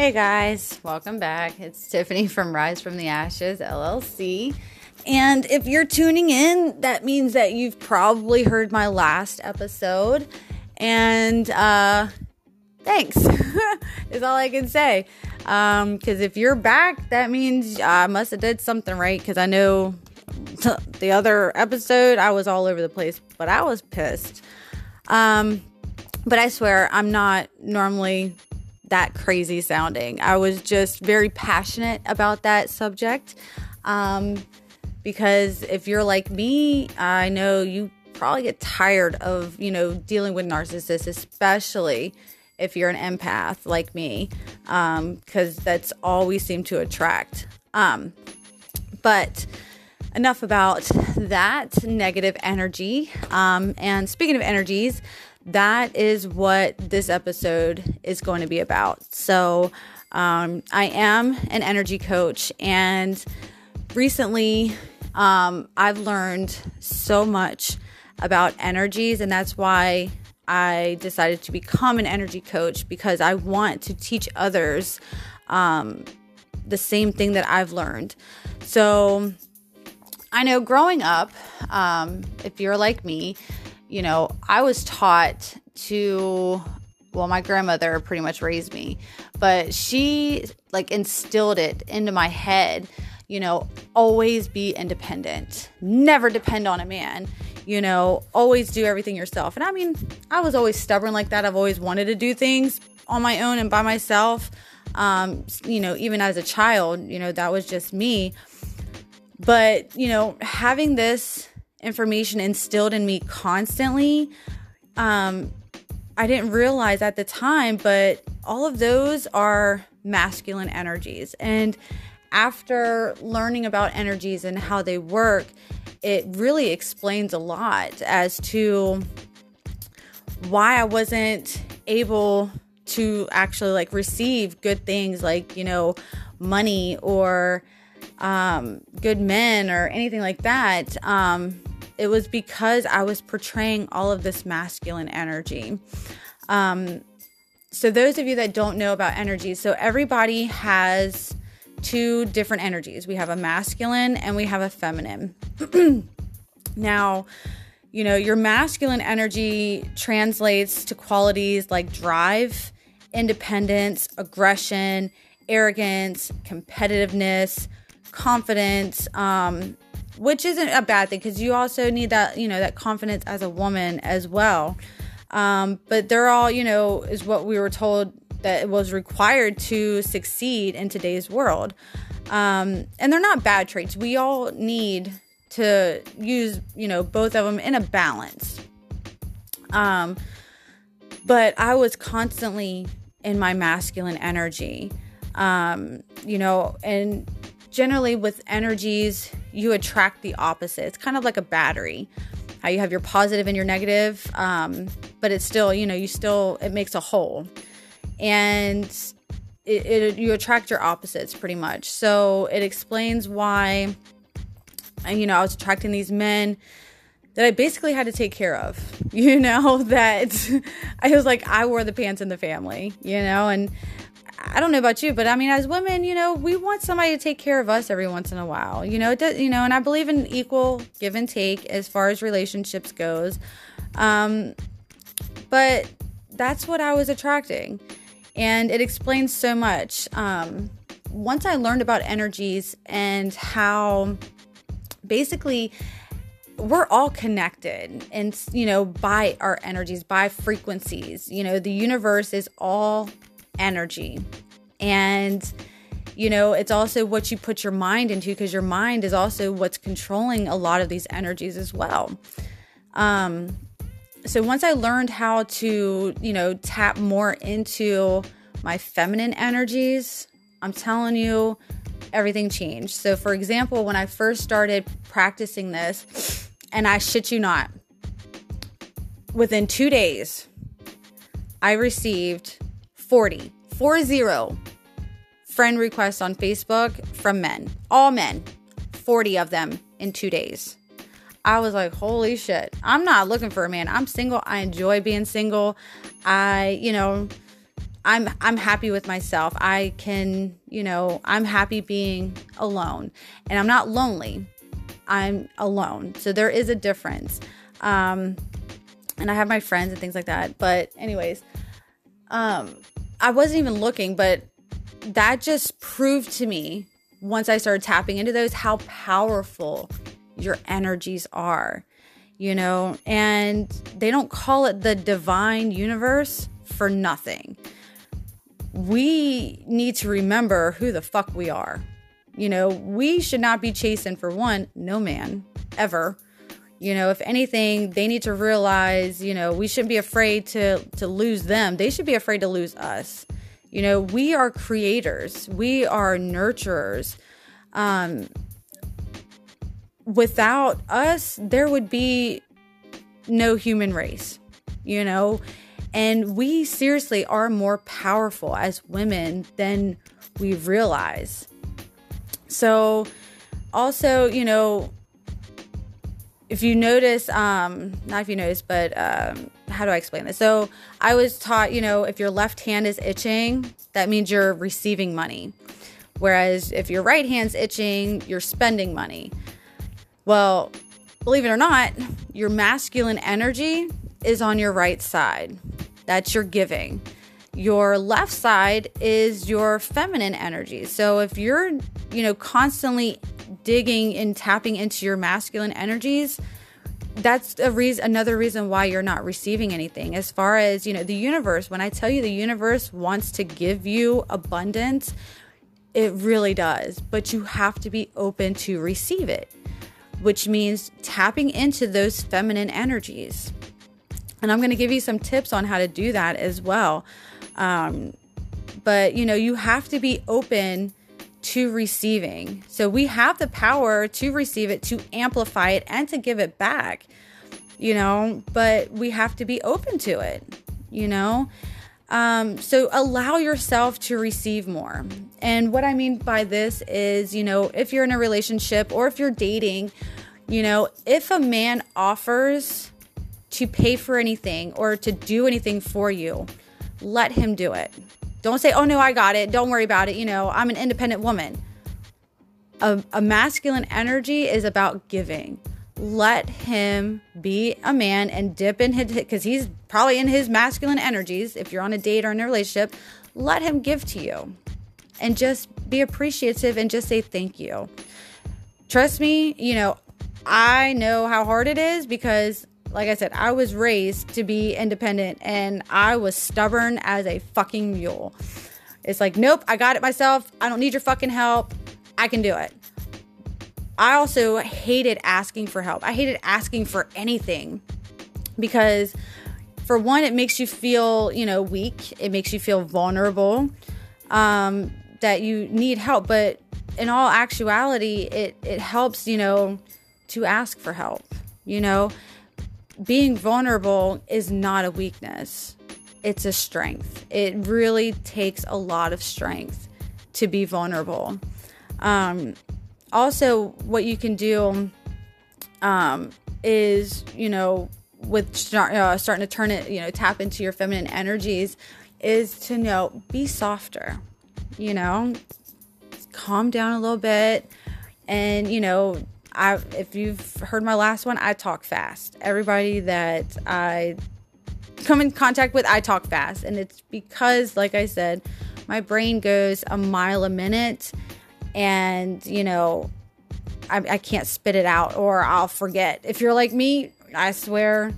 Hey guys, welcome back. It's Tiffany from Rise from the Ashes LLC. And if you're tuning in, that means that you've probably heard my last episode. And uh, thanks, is all I can say. Because um, if you're back, that means I must have did something right. Because I know the other episode, I was all over the place, but I was pissed. Um, but I swear, I'm not normally that crazy sounding. I was just very passionate about that subject. Um, because if you're like me, I know you probably get tired of, you know, dealing with narcissists, especially if you're an empath like me, because um, that's all we seem to attract. Um, but enough about that negative energy. Um, and speaking of energies, that is what this episode is going to be about. So, um, I am an energy coach, and recently um, I've learned so much about energies, and that's why I decided to become an energy coach because I want to teach others um, the same thing that I've learned. So, I know growing up, um, if you're like me, you know, I was taught to, well, my grandmother pretty much raised me, but she like instilled it into my head, you know, always be independent, never depend on a man, you know, always do everything yourself. And I mean, I was always stubborn like that. I've always wanted to do things on my own and by myself. Um, you know, even as a child, you know, that was just me. But, you know, having this information instilled in me constantly. Um, I didn't realize at the time, but all of those are masculine energies. And after learning about energies and how they work, it really explains a lot as to why I wasn't able to actually like receive good things like, you know, money or um, good men or anything like that. Um, it was because I was portraying all of this masculine energy. Um, so, those of you that don't know about energies, so everybody has two different energies we have a masculine and we have a feminine. now, you know, your masculine energy translates to qualities like drive, independence, aggression, arrogance, competitiveness, confidence, um, which isn't a bad thing because you also need that you know that confidence as a woman as well. Um, but they're all you know is what we were told that was required to succeed in today's world. Um, and they're not bad traits. We all need to use you know both of them in a balance. Um, but i was constantly in my masculine energy. Um, you know and generally with energies, you attract the opposite. It's kind of like a battery. How you have your positive and your negative, um, but it's still, you know, you still it makes a whole, and it, it you attract your opposites pretty much. So it explains why, you know, I was attracting these men that I basically had to take care of. You know that I was like I wore the pants in the family. You know, and I don't know about you, but I mean, as women, you know, we want somebody to take care of us every once in a while. You know, it does, you know, and I believe in equal give and take as far as relationships goes. Um, but that's what I was attracting, and it explains so much. Um, once I learned about energies and how basically we're all connected and you know by our energies by frequencies you know the universe is all energy. And, you know, it's also what you put your mind into because your mind is also what's controlling a lot of these energies as well. Um, so once I learned how to, you know, tap more into my feminine energies, I'm telling you, everything changed. So, for example, when I first started practicing this, and I shit you not, within two days, I received 40, 40 friend requests on Facebook from men, all men, 40 of them in two days. I was like, holy shit, I'm not looking for a man. I'm single. I enjoy being single. I, you know, I'm I'm happy with myself. I can, you know, I'm happy being alone. And I'm not lonely. I'm alone. So there is a difference. Um and I have my friends and things like that. But anyways, um I wasn't even looking, but that just proved to me once I started tapping into those how powerful your energies are. You know, and they don't call it the divine universe for nothing we need to remember who the fuck we are. You know, we should not be chasing for one, no man, ever. You know, if anything, they need to realize, you know, we shouldn't be afraid to to lose them. They should be afraid to lose us. You know, we are creators. We are nurturers. Um without us, there would be no human race. You know, and we seriously are more powerful as women than we realize. So, also, you know, if you notice, um, not if you notice, but um, how do I explain this? So, I was taught, you know, if your left hand is itching, that means you're receiving money. Whereas if your right hand's itching, you're spending money. Well, believe it or not, your masculine energy is on your right side. That's your giving. Your left side is your feminine energy. So if you're, you know, constantly digging and tapping into your masculine energies, that's a reason another reason why you're not receiving anything. As far as you know the universe when i tell you the universe wants to give you abundance it really does. But you have to be open to receive it which means tapping into those feminine energies. And I'm going to give you some tips on how to do that as well. Um, but you know, you have to be open to receiving. So we have the power to receive it, to amplify it, and to give it back, you know, but we have to be open to it, you know. Um, so allow yourself to receive more. And what I mean by this is, you know, if you're in a relationship or if you're dating, you know, if a man offers to pay for anything or to do anything for you, let him do it. Don't say, oh no, I got it. Don't worry about it. You know, I'm an independent woman. A, a masculine energy is about giving. Let him be a man and dip in his, because he's probably in his masculine energies. If you're on a date or in a relationship, let him give to you and just be appreciative and just say thank you. Trust me, you know, I know how hard it is because like I said, I was raised to be independent and I was stubborn as a fucking mule. It's like, nope, I got it myself. I don't need your fucking help. I can do it. I also hated asking for help. I hated asking for anything because, for one, it makes you feel, you know, weak. It makes you feel vulnerable um, that you need help. But in all actuality, it, it helps, you know, to ask for help, you know? Being vulnerable is not a weakness, it's a strength. It really takes a lot of strength to be vulnerable. Um, also, what you can do um, is, you know, with start, uh, starting to turn it, you know, tap into your feminine energies, is to know be softer, you know, calm down a little bit, and you know, I if you've heard my last one, I talk fast. Everybody that I come in contact with, I talk fast. And it's because, like I said, my brain goes a mile a minute and, you know, I, I can't spit it out or I'll forget. If you're like me, I swear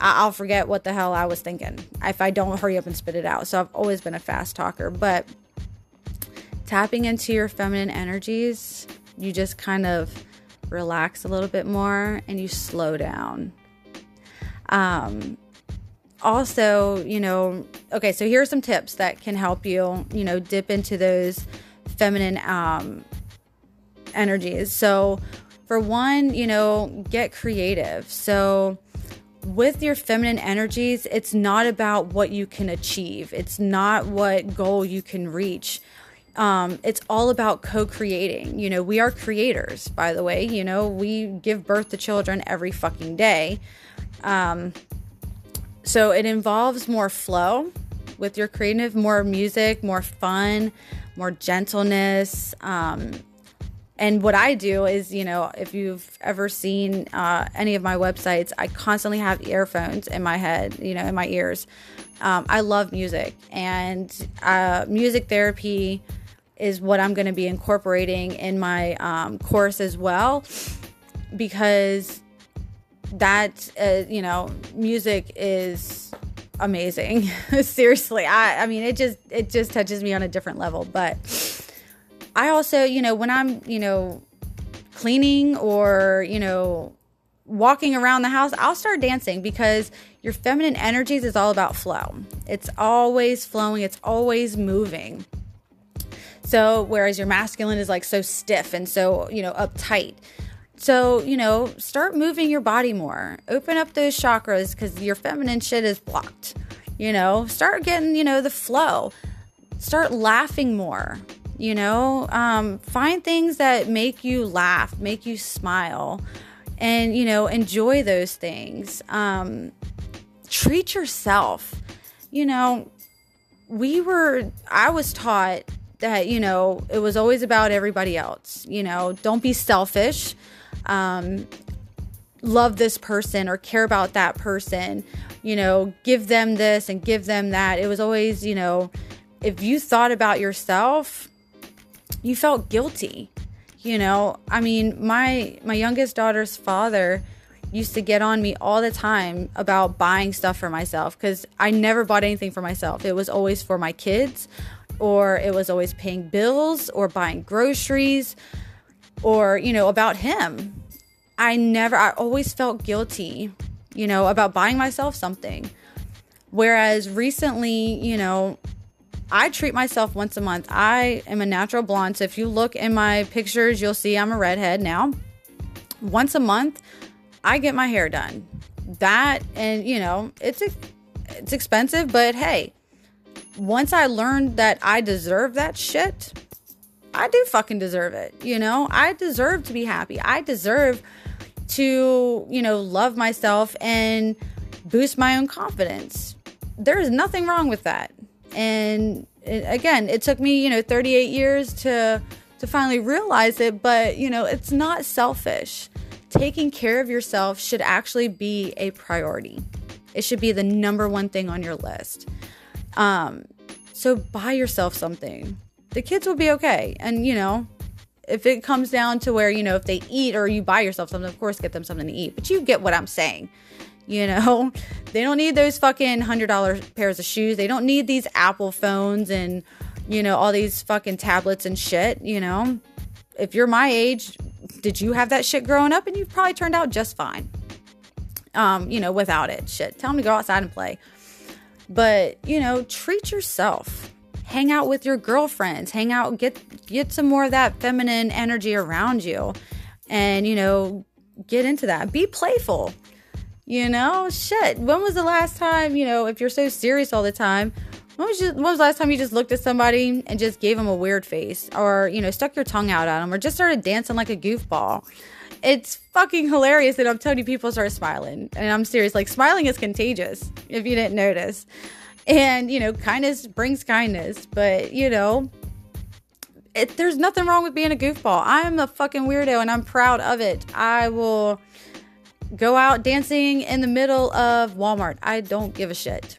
I'll forget what the hell I was thinking if I don't hurry up and spit it out. So I've always been a fast talker. But tapping into your feminine energies, you just kind of relax a little bit more and you slow down. Um, also, you know, okay, so here are some tips that can help you, you know, dip into those feminine um, energies. So, for one, you know, get creative. So, with your feminine energies, it's not about what you can achieve, it's not what goal you can reach um, it's all about co-creating you know we are creators by the way you know we give birth to children every fucking day um, so it involves more flow with your creative, more music, more fun, more gentleness. Um, and what I do is, you know, if you've ever seen uh, any of my websites, I constantly have earphones in my head, you know, in my ears. Um, I love music, and uh, music therapy is what I'm going to be incorporating in my um, course as well, because that, uh, you know, music is amazing. Seriously, I, I mean, it just it just touches me on a different level, but I also, you know, when I'm, you know, cleaning or, you know, walking around the house, I'll start dancing because your feminine energies is all about flow. It's always flowing, it's always moving. So, whereas your masculine is like so stiff and so, you know, uptight. So, you know, start moving your body more. Open up those chakras because your feminine shit is blocked. You know, start getting, you know, the flow. Start laughing more you know um, find things that make you laugh make you smile and you know enjoy those things um, treat yourself you know we were i was taught that you know it was always about everybody else you know? Don't be selfish. Um, love this person or care about that person you know? Give them this and give them that. It was always you know if you thought about yourself you felt guilty. You know, I mean, my my youngest daughter's father used to get on me all the time about buying stuff for myself cuz I never bought anything for myself. It was always for my kids or it was always paying bills or buying groceries or, you know, about him. I never I always felt guilty, you know, about buying myself something. Whereas recently, you know, I treat myself once a month. I am a natural blonde. So if you look in my pictures, you'll see I'm a redhead now. Once a month, I get my hair done. That and you know, it's it's expensive, but hey, once I learned that I deserve that shit, I do fucking deserve it. You know, I deserve to be happy. I deserve to, you know, love myself and boost my own confidence. There is nothing wrong with that and again it took me you know 38 years to to finally realize it but you know it's not selfish taking care of yourself should actually be a priority it should be the number one thing on your list um so buy yourself something the kids will be okay and you know if it comes down to where you know if they eat or you buy yourself something of course get them something to eat but you get what i'm saying you know, they don't need those fucking hundred dollar pairs of shoes. They don't need these Apple phones and, you know, all these fucking tablets and shit. You know, if you're my age, did you have that shit growing up? And you probably turned out just fine. Um, you know, without it. Shit. Tell them to go outside and play. But, you know, treat yourself. Hang out with your girlfriends. Hang out, get get some more of that feminine energy around you. And, you know, get into that. Be playful you know, shit. When was the last time, you know, if you're so serious all the time, when was, just, when was the last time you just looked at somebody and just gave them a weird face or, you know, stuck your tongue out at them or just started dancing like a goofball? It's fucking hilarious that I'm telling you people start smiling. And I'm serious. Like, smiling is contagious if you didn't notice. And, you know, kindness brings kindness. But, you know, it, there's nothing wrong with being a goofball. I'm a fucking weirdo and I'm proud of it. I will go out dancing in the middle of Walmart. I don't give a shit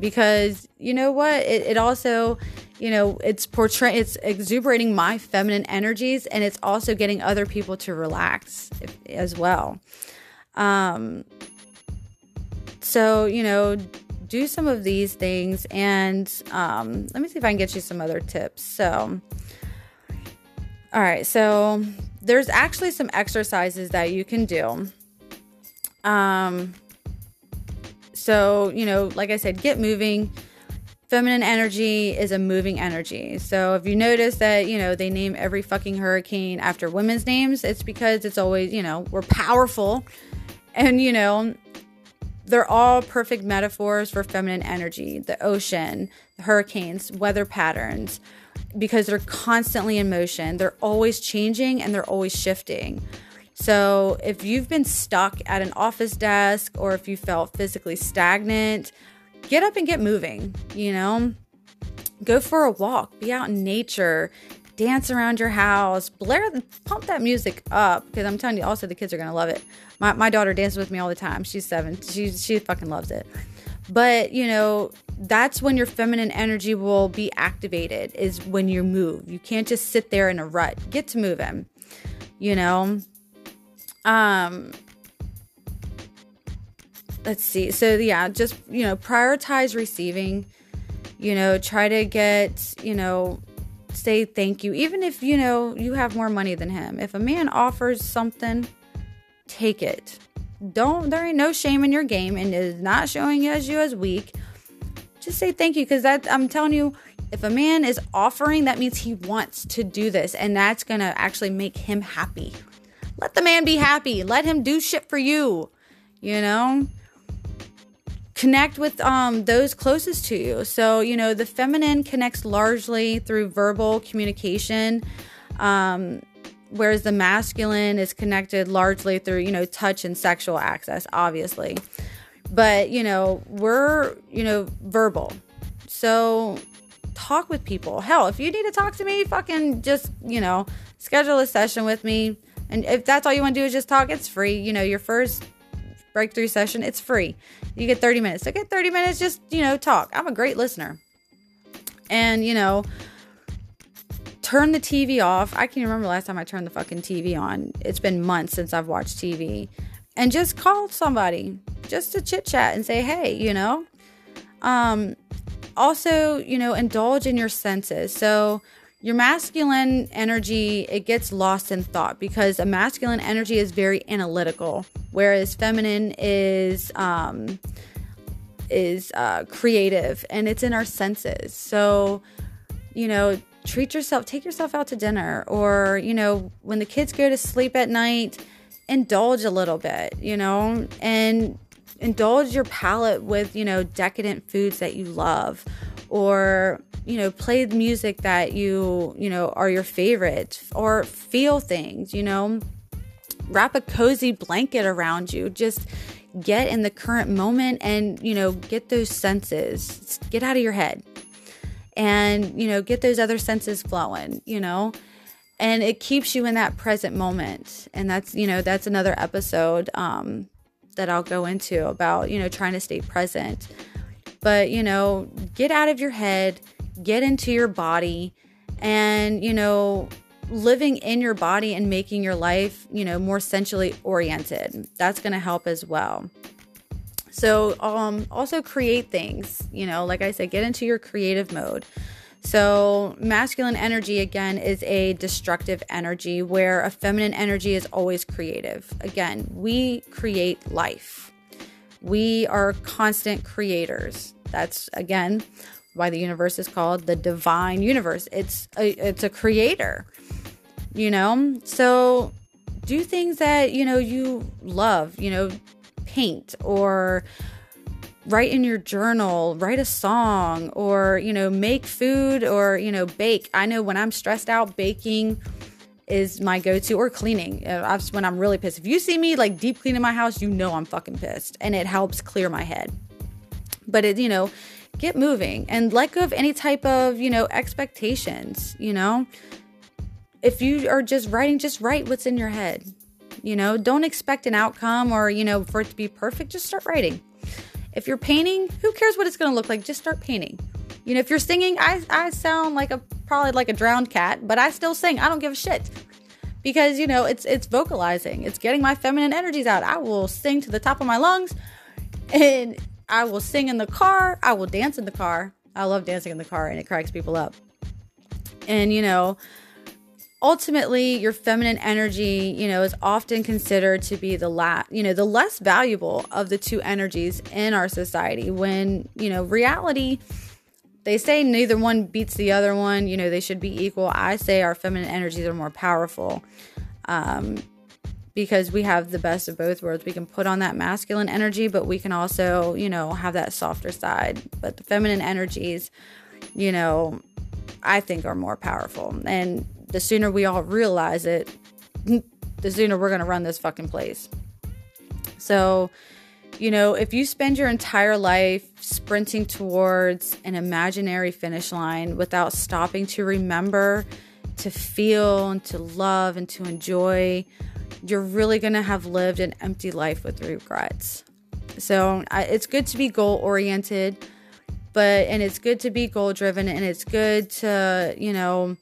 because you know what? It, it also, you know, it's portraying, it's exuberating my feminine energies, and it's also getting other people to relax if, as well. Um, so you know, do some of these things, and um, let me see if I can get you some other tips. So, all right, so there's actually some exercises that you can do um, so, you know, like I said, get moving. Feminine energy is a moving energy. So if you notice that, you know, they name every fucking hurricane after women's names, it's because it's always, you know, we're powerful. And, you know, they're all perfect metaphors for feminine energy the ocean, the hurricanes, weather patterns, because they're constantly in motion. They're always changing and they're always shifting. So, if you've been stuck at an office desk or if you felt physically stagnant, get up and get moving, you know? Go for a walk, be out in nature, dance around your house, blare, pump that music up because I'm telling you, also the kids are gonna love it. My, my daughter dances with me all the time. She's seven. She she fucking loves it. But you know, that's when your feminine energy will be activated. Is when you move. You can't just sit there in a rut. Get to moving. You know. Um. Let's see. So yeah, just you know, prioritize receiving. You know, try to get you know say thank you, even if you know you have more money than him. If a man offers something, take it. Don't there ain't no shame in your game and is not showing you as you as weak. Just say thank you because that I'm telling you, if a man is offering, that means he wants to do this, and that's gonna actually make him happy. Let the man be happy. Let him do shit for you. You know? Connect with um, those closest to you. So, you know, the feminine connects largely through verbal communication, um, whereas the masculine is connected largely through, you know, touch and sexual access, obviously. But, you know, we're, you know, verbal. So, talk with people. Hell, if you need to talk to me, fucking just, you know, schedule a session with me. And if that's all you want to do is just talk, it's free. You know, your first breakthrough session. It's free. You get 30 minutes. So get 30 minutes, just, you know, talk. I'm a great listener. And, you know, turn the TV off. I can't remember last time I turned the fucking TV on. It's been months since I've watched TV. And just call somebody just to chit chat and say, hey, you know. Um, also, you know, indulge in your senses. So, your masculine energy it gets lost in thought because a masculine energy is very analytical whereas feminine is um is uh creative and it's in our senses. So you know treat yourself take yourself out to dinner or you know when the kids go to sleep at night indulge a little bit you know and indulge your palate with you know decadent foods that you love or you know play music that you you know are your favorite or feel things you know? Wrap a cozy blanket around you. Just get in the current moment and you know get those senses get out of your head. And you know get those other senses flowing you know? And it keeps you in that present moment. And that's you know that's another episode um that I'll go into about you know trying to stay present but you know get out of your head get into your body and, you know, living in your body and making your life, you know, more sensually oriented. That's going to help as well. So, um, also create things, you know, like I said, get into your creative mode. So, masculine energy again is a destructive energy where a feminine energy is always creative. Again, we create life. We are constant creators. That's again why the universe is called the divine universe. It's a, it's a creator, you know? So do things that, you know, you love, you know, paint or write in your journal, write a song or, you know, make food or, you know, bake. I know when I'm stressed out, baking is my go-to or cleaning uh, when i'm really pissed if you see me like deep cleaning my house you know i'm fucking pissed and it helps clear my head but it you know get moving and let go of any type of, you know, expectations, you know? If you are just writing, just write what's in your head. You know, don't expect an outcome or, you know, for it to be perfect, just start writing. If you're painting, who cares what it's going to look like? Just start painting. You know, if you're singing, I I sound like a probably like a drowned cat, but I still sing. I don't give a shit. Because, you know, it's it's vocalizing. It's getting my feminine energies out. I will sing to the top of my lungs and I will sing in the car. I will dance in the car. I love dancing in the car and it cracks people up. And, you know, ultimately your feminine energy, you know, is often considered to be the la- you know, the less valuable of the two energies in our society when, you know, reality they say neither one beats the other one, you know, they should be equal. I say our feminine energies are more powerful. Um, because we have the best of both worlds. We can put on that masculine energy, but we can also, you know, have that softer side. But the feminine energies, you know, I think are more powerful. And the sooner we all realize it, the sooner we're going to run this fucking place. So, You know, if you spend your entire life sprinting towards an imaginary finish line without stopping to remember, to feel, and to love, and to enjoy, you're really going to have lived an empty life with regrets. So I, it's good to be goal oriented, but and it's good to be goal driven, and it's good to, you know,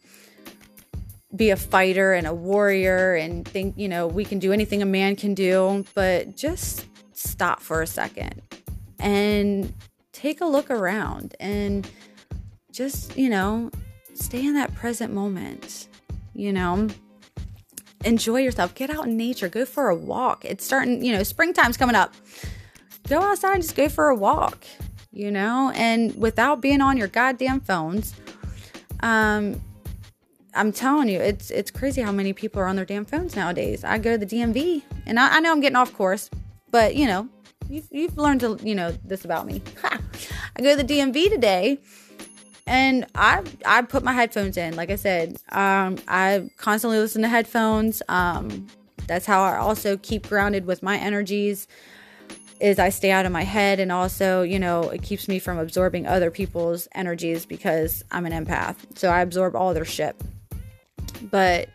be a fighter and a warrior and think, you know, we can do anything a man can do, but just stop for a second and take a look around and just, you know, stay in that present moment, you know. Enjoy yourself. Get out in nature. Go for a walk. It's starting, you know, springtime's coming up. Go outside and just go for a walk, you know, and without being on your goddamn phones. Um, I'm telling you, it's it's crazy how many people are on their damn phones nowadays. I go to the DMV, and I, I know I'm getting off course, but you know, you've, you've learned to you know this about me. Ha! I go to the DMV today, and I I put my headphones in. Like I said, um, I constantly listen to headphones. Um, that's how I also keep grounded with my energies. Is I stay out of my head, and also you know it keeps me from absorbing other people's energies because I'm an empath. So I absorb all their shit. But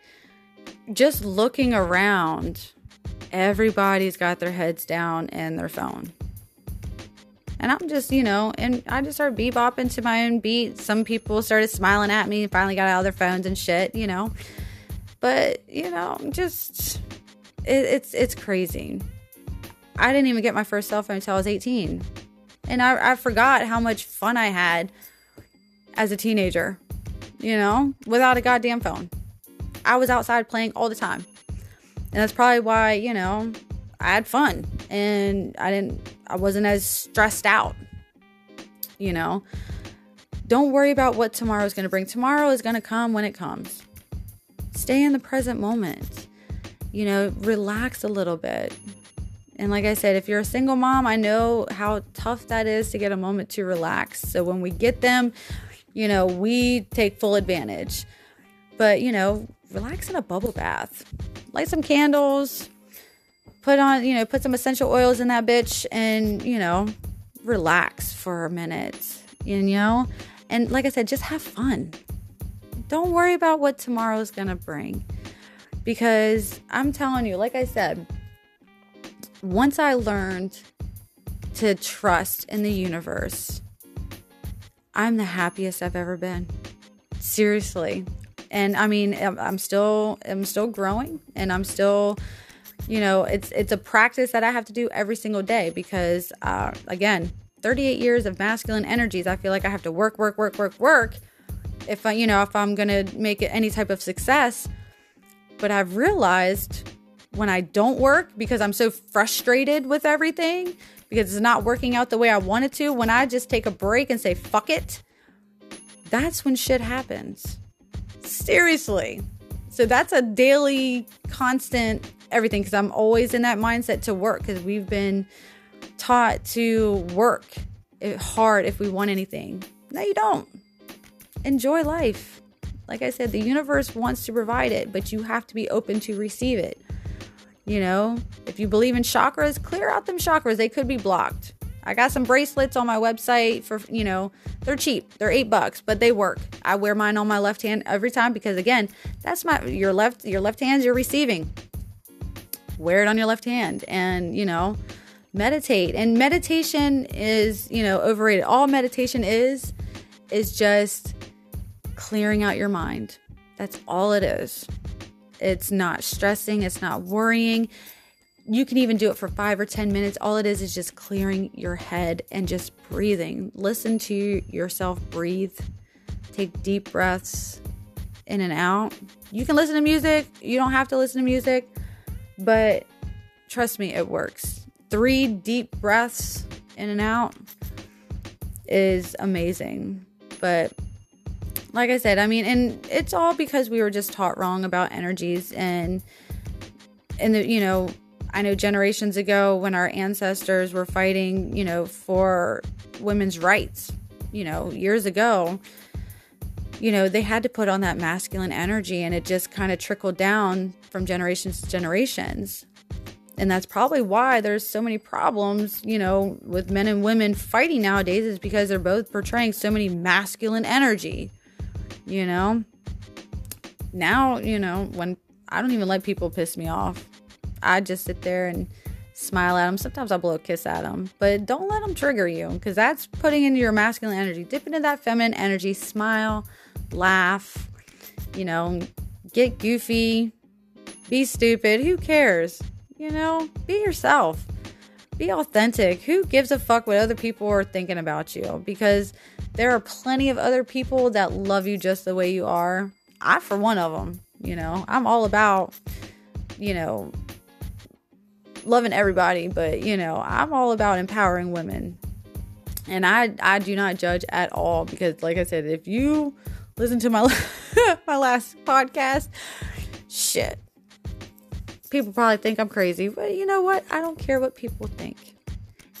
just looking around everybody's got their heads down and their phone. And I'm just, you know, and I just started bebopping to my own beat. Some people started smiling at me and finally got out of their phones and shit, you know. But, you know, just it, it's it's crazy. I didn't even get my first cell phone until I was 18. And I, I forgot how much fun I had as a teenager, you know, without a goddamn phone. I was outside playing all the time. And that's probably why, you know, I had fun and I didn't, I wasn't as stressed out, you know. Don't worry about what tomorrow is going to bring. Tomorrow is going to come when it comes. Stay in the present moment. You know, relax a little bit. And like I said, if you're a single mom, I know how tough that is to get a moment to relax. So when we get them, you know, we take full advantage. But, you know, relax in a bubble bath light some candles, put on, you know, put some essential oils in that bitch and, you know, relax for a minute, you know? And like I said, just have fun. Don't worry about what tomorrow's to bring. Because I'm telling you, like I said, once I learned to trust in the universe, I'm the happiest I've ever been. Seriously and I mean, I'm still I'm still growing, and I'm still, you know, it's it's a practice that I have to do every single day because, uh, again, 38 years of masculine energies. I feel like I have to work, work, work, work, work. If I, you know, if I'm gonna make it any type of success, but I've realized when I don't work because I'm so frustrated with everything because it's not working out the way I wanted to, when I just take a break and say, fuck it, that's when shit happens. Seriously. So that's a daily, constant everything because I'm always in that mindset to work because we've been taught to work hard if we want anything. No, you don't. Enjoy life. Like I said, the universe wants to provide it, but you have to be open to receive it. You know, if you believe in chakras, clear out them chakras. They could be blocked. I got some bracelets on my website for, you know, they're cheap. They're 8 bucks, but they work. I wear mine on my left hand every time because again, that's my your left your left hand's you're receiving. Wear it on your left hand and, you know, meditate. And meditation is, you know, overrated. All meditation is is just clearing out your mind. That's all it is. It's not stressing, it's not worrying you can even do it for five or 10 minutes. All it is is just clearing your head and just breathing. Listen to yourself breathe. Take deep breaths in and out. You can listen to music, you don't have to listen to music, but trust me, it works. Three deep breaths in and out is amazing. But like I said, I mean, and it's all because we were just taught wrong about energies and and the, you know I know generations ago when our ancestors were fighting, you know, for women's rights, you know, years ago, you know, they had to put on that masculine energy and it just kind of trickled down from generations to generations. And that's probably why there's so many problems, you know, with men and women fighting nowadays, is because they're both portraying so many masculine energy, you know? Now, you know, when I don't even let people piss me off, I just sit there and smile at them. Sometimes I'll blow a kiss at them, but don't let them trigger you because that's putting into your masculine energy. Dip into that feminine energy, smile, laugh, you know, get goofy, be stupid. Who cares? You know, be yourself. Be authentic. Who gives a fuck what other people are thinking about you? Because there are plenty of other people that love you just the way you are. I, for one of them, you know, I'm all about, you know, loving everybody, but you know, I'm all about empowering women. And I I do not judge at all because like I said, if you listen to my my last podcast, shit. People probably think I'm crazy, but you know what? I don't care what people think.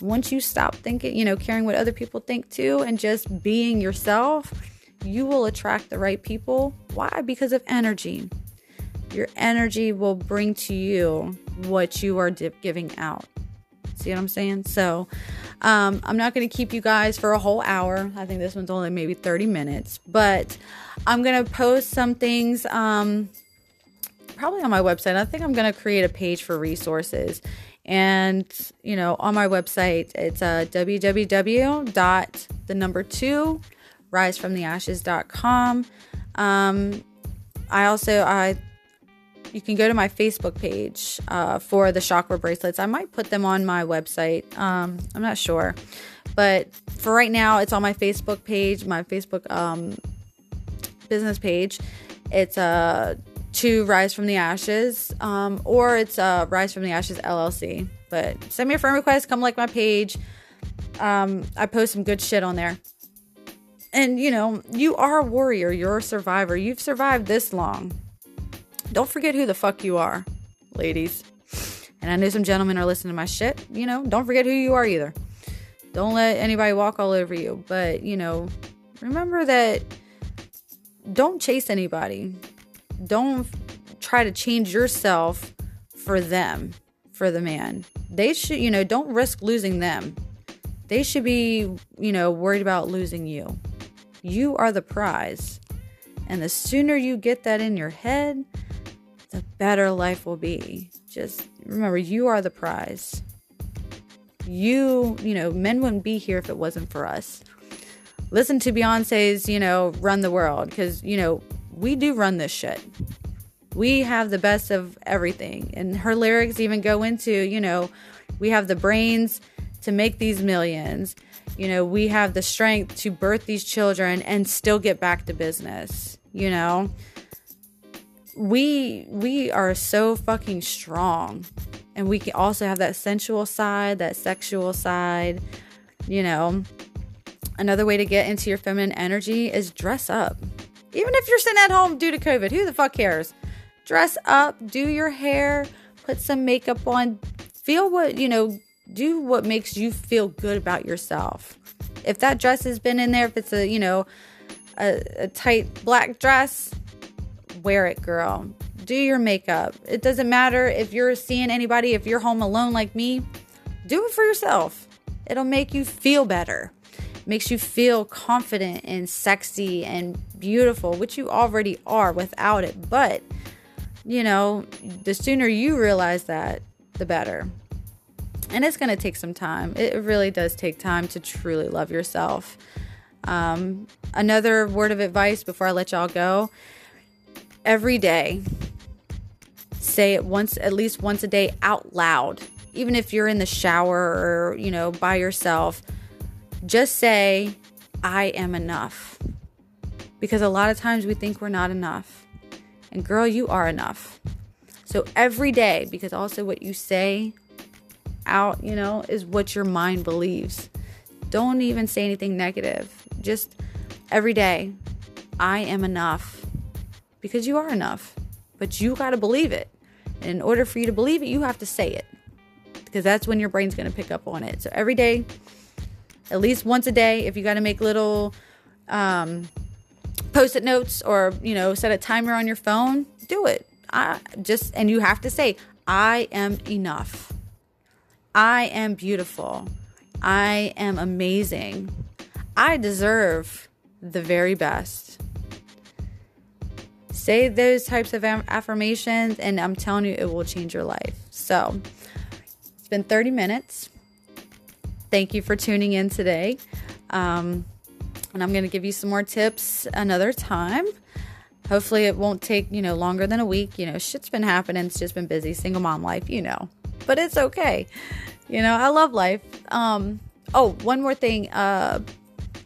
Once you stop thinking, you know, caring what other people think too and just being yourself, you will attract the right people. Why? Because of energy. Your energy will bring to you what you are giving out. See what I'm saying? So, um, I'm not going to keep you guys for a whole hour. I think this one's only maybe 30 minutes, but I'm going to post some things um, probably on my website. I think I'm going to create a page for resources. And, you know, on my website, it's uh, www. dot the number two risefromtheashes.com. Um, I also, I you can go to my Facebook page uh, for the chakra bracelets. I might put them on my website. Um, I'm not sure. But for right now, it's on my Facebook page, my Facebook um, business page. It's uh, to Rise from the Ashes, um, or it's uh, Rise from the Ashes LLC. But send me a friend request, come like my page. Um, I post some good shit on there. And you know, you are a warrior, you're a survivor. You've survived this long. Don't forget who the fuck you are, ladies. And I know some gentlemen are listening to my shit. You know, don't forget who you are either. Don't let anybody walk all over you. But, you know, remember that don't chase anybody. Don't try to change yourself for them, for the man. They should, you know, don't risk losing them. They should be, you know, worried about losing you. You are the prize. And the sooner you get that in your head, the better life will be. Just remember, you are the prize. You, you know, men wouldn't be here if it wasn't for us. Listen to Beyonce's, you know, Run the World, because, you know, we do run this shit. We have the best of everything. And her lyrics even go into, you know, we have the brains to make these millions. You know, we have the strength to birth these children and still get back to business, you know? We we are so fucking strong. And we can also have that sensual side that sexual side you know. Another way to get into your feminine energy is dress up. Even if you're sitting at home due to covid who the fuck cares? Dress up do your hair put some makeup on feel what you know do what makes you feel good about yourself. If that dress has been in there if it's a you know a, a tight black dress wear it, girl. Do your makeup. It doesn't matter if you're seeing anybody, if you're home alone like me, do it for yourself. It'll make you feel better. It makes you feel confident and sexy and beautiful, which you already are without it. But, you know, the sooner you realize that, the better. And it's going to take some time. It really does take time to truly love yourself. Um, another word of advice before I let y'all go every day. Say it once, at least once a day out loud. Even if you're in the shower or, you know, by yourself, just say, I am enough. Because a lot of times we think we're not enough. And girl, you are enough. So every day, because also what you say out, you know, is what your mind believes. Don't even say anything negative. Just every day, I am enough because you are enough. But you got to believe it. And in order for you to believe it, you have to say it because that's when your brain's going to pick up on it. So every day, at least once a day, if you got to make little um, post it notes or, you know, set a timer on your phone, do it. I just, and you have to say, I am enough. I am beautiful. I am amazing. I deserve the very best. Say those types of affirmations, and I'm telling you, it will change your life. So, it's been 30 minutes. Thank you for tuning in today. Um, and I'm going to give you some more tips another time. Hopefully, it won't take, you know, longer than a week. You know, shit's been happening. It's just been busy. Single mom life, you know. But it's okay. You know, I love life. Um, oh, one more thing uh,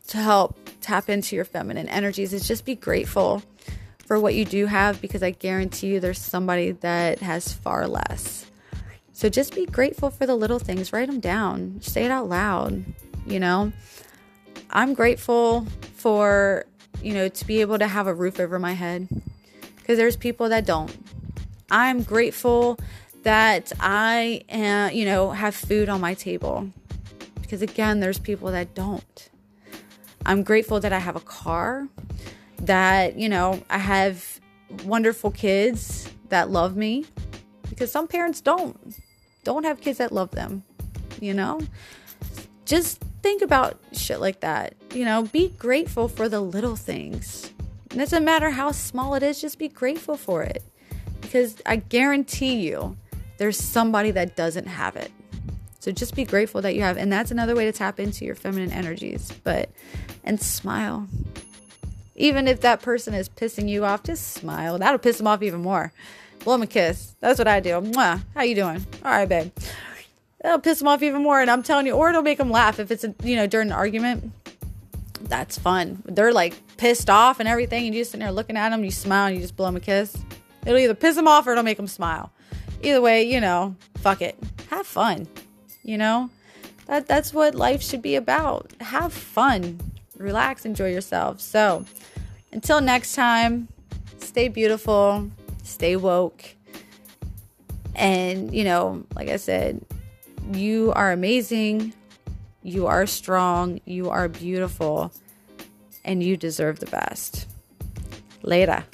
to help tap into your feminine energies is just be grateful for what you do have because I guarantee you there's somebody that has far less. So just be grateful for the little things. Write them down. Say it out loud. You know, I'm grateful for you know, to be able to have a roof over my head because there's people that don't. I'm grateful that I am, you know, have food on my table because again, there's people that don't. I'm grateful that I have a car, that, you know, I have wonderful kids that love me because some parents don't don't have kids that love them, you know? Just think about shit like that. You know, be grateful for the little things. It doesn't matter how small it is, just be grateful for it. Because I guarantee you, there's somebody that doesn't have it. So just be grateful that you have. And that's another way to tap into your feminine energies. But, and smile. Even if that person is pissing you off, just smile. That'll piss them off even more. Blow them a kiss. That's what I do. Mwah. How you doing? All right, babe that'll piss them off even more. And I'm telling you, or it'll make them laugh if it's, a, you know, during an argument. That's fun. They're like pissed off and everything, and you just sitting there looking at them, you smile, and you just blow them a kiss. It'll either piss them off or it'll make them smile. Either way, you know, fuck it. Have fun. You know, that that's what life should be about. Have fun, relax, enjoy yourself. So, until next time, stay beautiful, stay woke, and you know, like I said, you are amazing. You are strong. You are beautiful. And you deserve the best. Later.